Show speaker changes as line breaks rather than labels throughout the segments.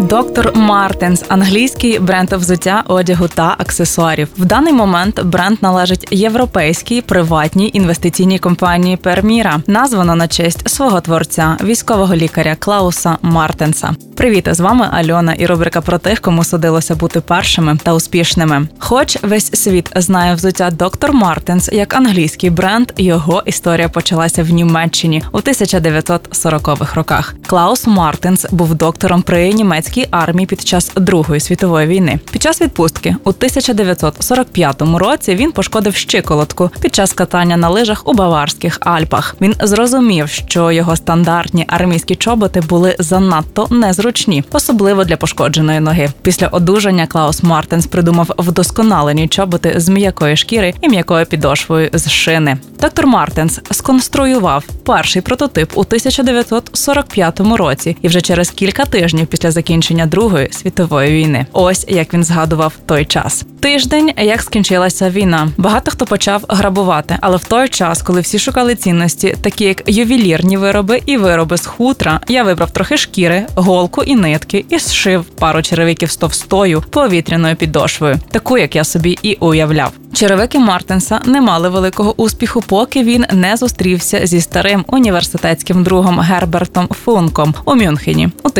Dr. Martens англійський бренд взуття, одягу та аксесуарів. В даний момент бренд належить європейській приватній інвестиційній компанії Permira, названо на честь свого творця, військового лікаря Клауса Мартенса. Привіт, з вами Альона і рубрика про тих, кому судилося бути першими та успішними. Хоч весь світ знає взуття Dr. Martens як англійський бренд, його історія почалася в Німеччині у 1940-х роках. Клаус Мартенс був доктором при німецькій німецькій армії під час Другої світової війни. Під час відпустки у 1945 році він пошкодив щиколотку під час катання на лижах у Баварських Альпах. Він зрозумів, що його стандартні армійські чоботи були занадто незручні, особливо для пошкодженої ноги. Після одужання Клаус Мартенс придумав вдосконалені чоботи з м'якої шкіри і м'якою підошвою з шини. Доктор Мартенс сконструював перший прототип у 1945 році, і вже через кілька тижнів після закінчення Другої світової війни. Ось як він згадував той час. Тиждень, як скінчилася війна. Багато хто почав грабувати, але в той час, коли всі шукали цінності, такі як ювелірні вироби і вироби з хутра, я вибрав трохи шкіри, голку і нитки і зшив пару черевиків з товстою повітряною підошвою, таку як я собі і уявляв. Черевики Мартенса не мали великого успіху, поки він не зустрівся зі старим університетським другом Гербертом Функом у Мюнхені у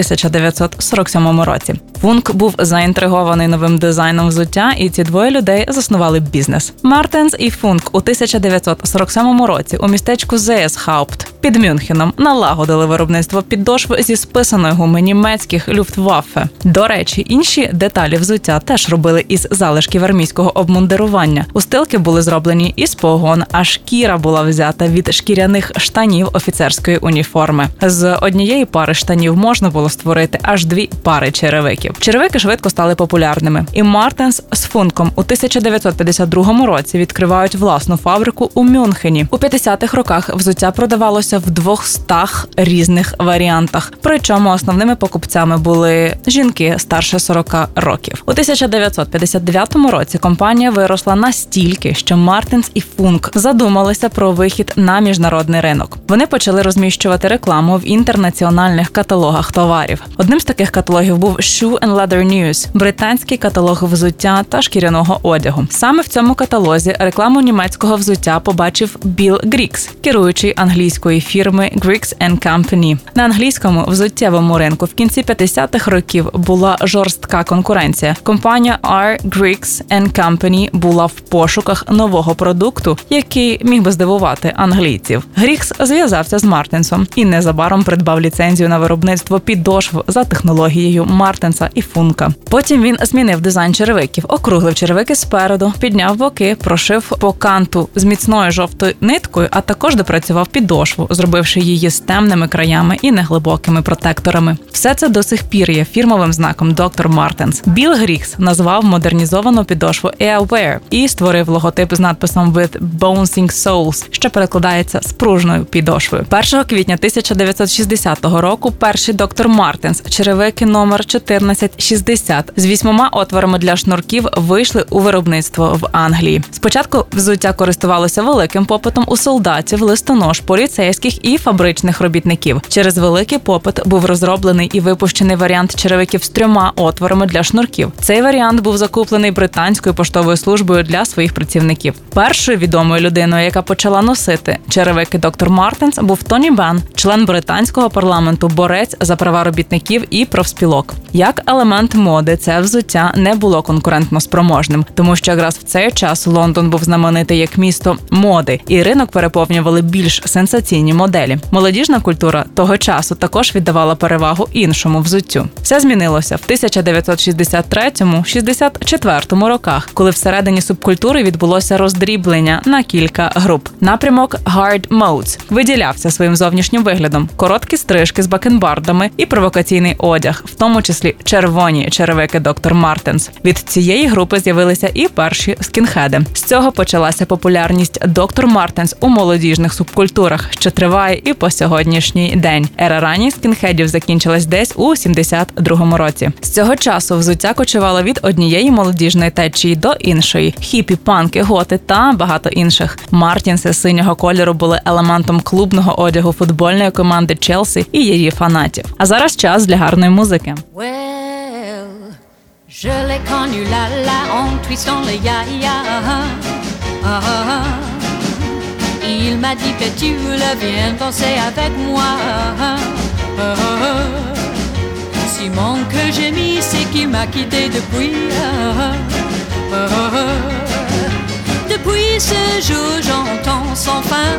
1947 році. Функ був заінтригований новим дизайном взуття, і ці двоє людей заснували бізнес. Мартенс і Функ у 1947 році у містечку Зеєсхаупт під Мюнхеном налагодили виробництво підошв зі списаної гуми німецьких люфтваффе. До речі, інші деталі взуття теж робили із залишків армійського обмундирування. Устилки були зроблені із погон, а шкіра була взята від шкіряних штанів офіцерської уніформи. З однієї пари штанів можна було створити аж дві пари черевиків. Черевики швидко стали популярними, і Мартенс з функом у 1952 році відкривають власну фабрику у Мюнхені. У 50-х роках взуття продавалося в 200 різних варіантах. Причому основними покупцями були жінки старше 40 років. У 1959 році компанія виросла настільки, що Мартинс і Функ задумалися про вихід на міжнародний ринок. Вони почали розміщувати рекламу в інтернаціональних каталогах товарів. Одним з таких каталогів був Shoe and Leather News – британський каталог взуття та шкіряного одягу. Саме в цьому каталозі рекламу німецького взуття побачив Біл Грікс, керуючий англійської фірми Griggs Company. На англійському взуттєвому ринку в кінці 50-х років була жорстка конкуренція. Компанія R. Griggs Company була в пошуках нового продукту, який міг би здивувати англійців. Грікс зв'язався з Мартинсом і незабаром придбав ліцензію на виробництво підошв за технологією Мартенса і Функа. Потім він змінив дизайн черевиків, округлив черевики спереду, підняв боки, прошив по канту з міцною жовтою ниткою, а також допрацював підошву, зробивши її з темними краями і неглибокими протекторами. Все це до сих пір є фірмовим знаком доктор Мартенс. Біл Грікс назвав модернізовану підошву Airwear і створив логотип з надписом «With Bouncing Soles», що перекладається спружною підошвою. 1 квітня 1960 року перший доктор Мартенс черевики номер 1460 з вісьмома отворами для шнурків вийшли у виробництво в Англії. Спочатку взуття користувалося великим попитом у солдатів, листонож, поліцейських і фабричних робітників. Через великий попит був розроблений і випущений варіант черевиків з трьома отворами для шнурків. Цей варіант був закуплений британською поштовою службою для своїх працівників. Першою відомою людиною, яка почала носити черевики доктор Мартенс, був Тоні Бен, член британського парламенту, борець за права робітників і профспілок спілок. Як елемент моди, це взуття не було конкурентно спроможним, тому що якраз в цей час Лондон був знаменитий як місто моди, і ринок переповнювали більш сенсаційні моделі. Молодіжна культура того часу також віддавала перевагу іншому взуттю. Все змінилося в 1963-64 роках, коли всередині субкультури відбулося роздріблення на кілька груп. Напрямок Hard Modes виділявся своїм зовнішнім виглядом, короткі стрижки з бакенбардами і провокаційний одяг, в тому числі червоні черевики доктор Мартенс. Від цієї групи з'явилися і перші скінхеди. З цього почалася популярність доктор Мартенс у молодіжних субкультурах, що триває і по сьогоднішній день. Ера ранніх скінхедів закінчилась десь у 72-му році. З цього часу взуття кочувало від однієї молодіжної течії до іншої: хіпі, панки, готи та багато інших. Мартінси синього кольору були елементом клубного одягу футбольної команди Челсі і її фанатів. А зараз час для гарної музики.
Je l'ai connu là là en twistant. Ah, ah, ah. Il m'a dit que tu le viens danser avec moi. Ah, ah, ah. Simon que j'ai mis, c'est qu'il m'a quitté depuis. Ah, ah, ah. Depuis ce jour, j'entends sans fin.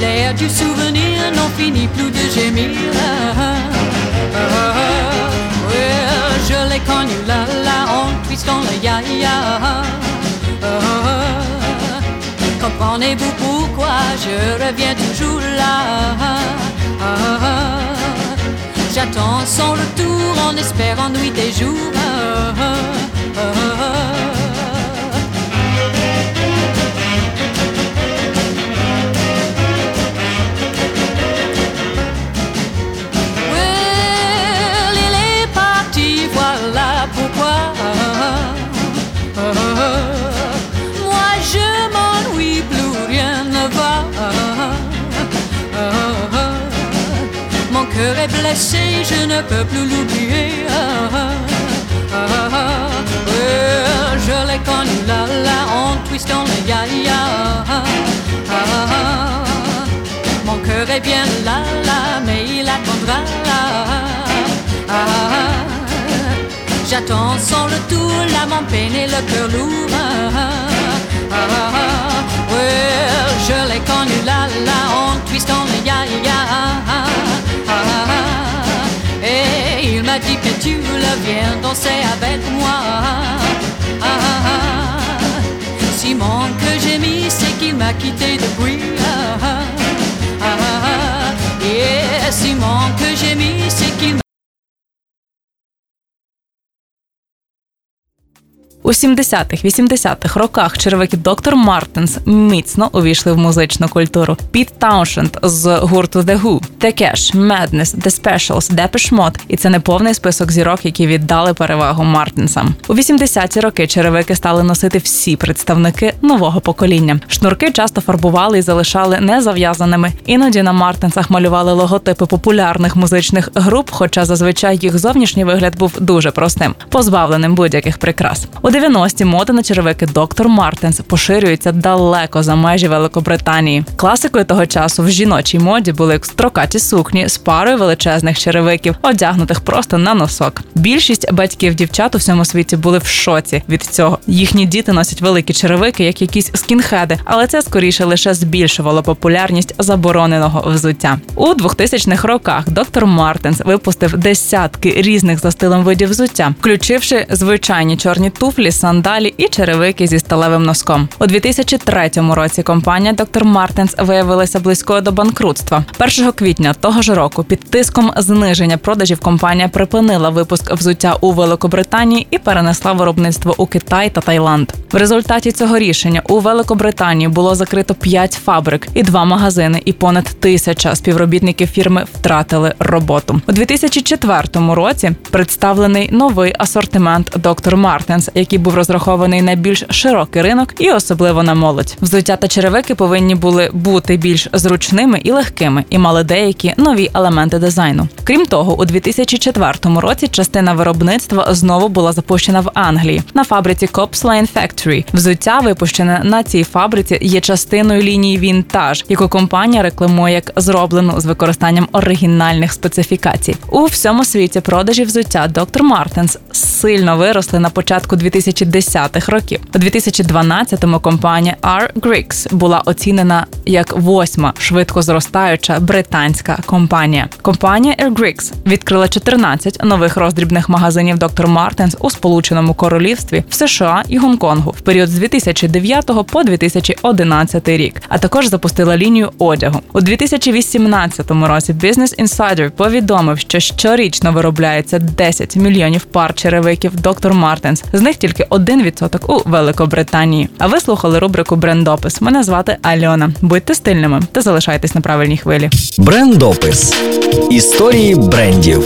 L'air du souvenir n'en finit plus de gémir. Je l'ai connu là, là, en twistant le ya-ya. Comprenez-vous pourquoi je reviens toujours là? J'attends son retour en espérant nuit et jour. Cœur est blessé, je ne peux plus l'oublier. Well, je l'ai connu là, là, en twistant le ya-ya. Mon cœur est bien là, là, mais il attendra là. Ah, J'attends son retour, l'âme en peine et le cœur lourd. Ah, ah, well, je l'ai connu là, là, viens danser avec moi. Ah, Simon que j'ai mis, c'est qu'il m'a quitté depuis. Ah, ah, yeah, Simon que j'ai mis,
У 70-х, 80-х роках черевики доктор Мартинс міцно увійшли в музичну культуру. Піт Тауншенд з гурту The Who, The Cash, Madness, The Specials, Depeche Mode. І це не повний список зірок, які віддали перевагу Мартинсам. У 80-ті роки черевики стали носити всі представники нового покоління. Шнурки часто фарбували і залишали незав'язаними. Іноді на Мартинсах малювали логотипи популярних музичних груп, хоча зазвичай їх зовнішній вигляд був дуже простим, позбавленим будь-яких прикрас. У 90-ті мода на черевики доктор Мартенс поширюється далеко за межі Великобританії. Класикою того часу в жіночій моді були строкаті сукні з парою величезних черевиків, одягнутих просто на носок. Більшість батьків дівчат у всьому світі були в шоці від цього. Їхні діти носять великі черевики, як якісь скінхеди, але це скоріше лише збільшувало популярність забороненого взуття. У 2000-х роках доктор Мартенс випустив десятки різних за стилем видів взуття, включивши звичайні чорні туфлі, сандалі і черевики зі сталевим носком. У 2003 році компанія Dr. Martens виявилася близькою до банкрутства. 1 квітня того ж року під тиском зниження продажів компанія припинила випуск взуття у Великобританії і перенесла виробництво у Китай та Таїланд. В результаті цього рішення у Великобританії було закрито 5 фабрик і два магазини, і понад тисяча співробітників фірми втратили роботу. У 2004 році представлений новий асортимент Dr. Martens, який був розрахований на більш широкий ринок і особливо на молодь. Взуття та черевики повинні були бути більш зручними і легкими, і мали деякі нові елементи дизайну. Крім того, у 2004 році частина виробництва знову була запущена в Англії на фабриці Cops Lane Factory. Взуття, випущене на цій фабриці, є частиною лінії Вінтаж, яку компанія рекламує як зроблену з використанням оригінальних специфікацій. У всьому світі продажі взуття Dr. Martens сильно виросли на початку 2000 2010-х років. У 2012-му компанія R. Griggs була оцінена як восьма швидко зростаюча британська компанія. Компанія Air Griggs відкрила 14 нових роздрібних магазинів Dr. Martens у Сполученому Королівстві в США і Гонконгу в період з 2009 по 2011 рік, а також запустила лінію одягу у 2018 році. Business Insider повідомив, що щорічно виробляється 10 мільйонів пар черевиків Dr. Martens. З них тільки 1% у Великобританії. А ви слухали рубрику Брендопис. Мене звати Альона. Будьте стильними та залишайтесь на правильній хвилі.
Брендопис історії брендів.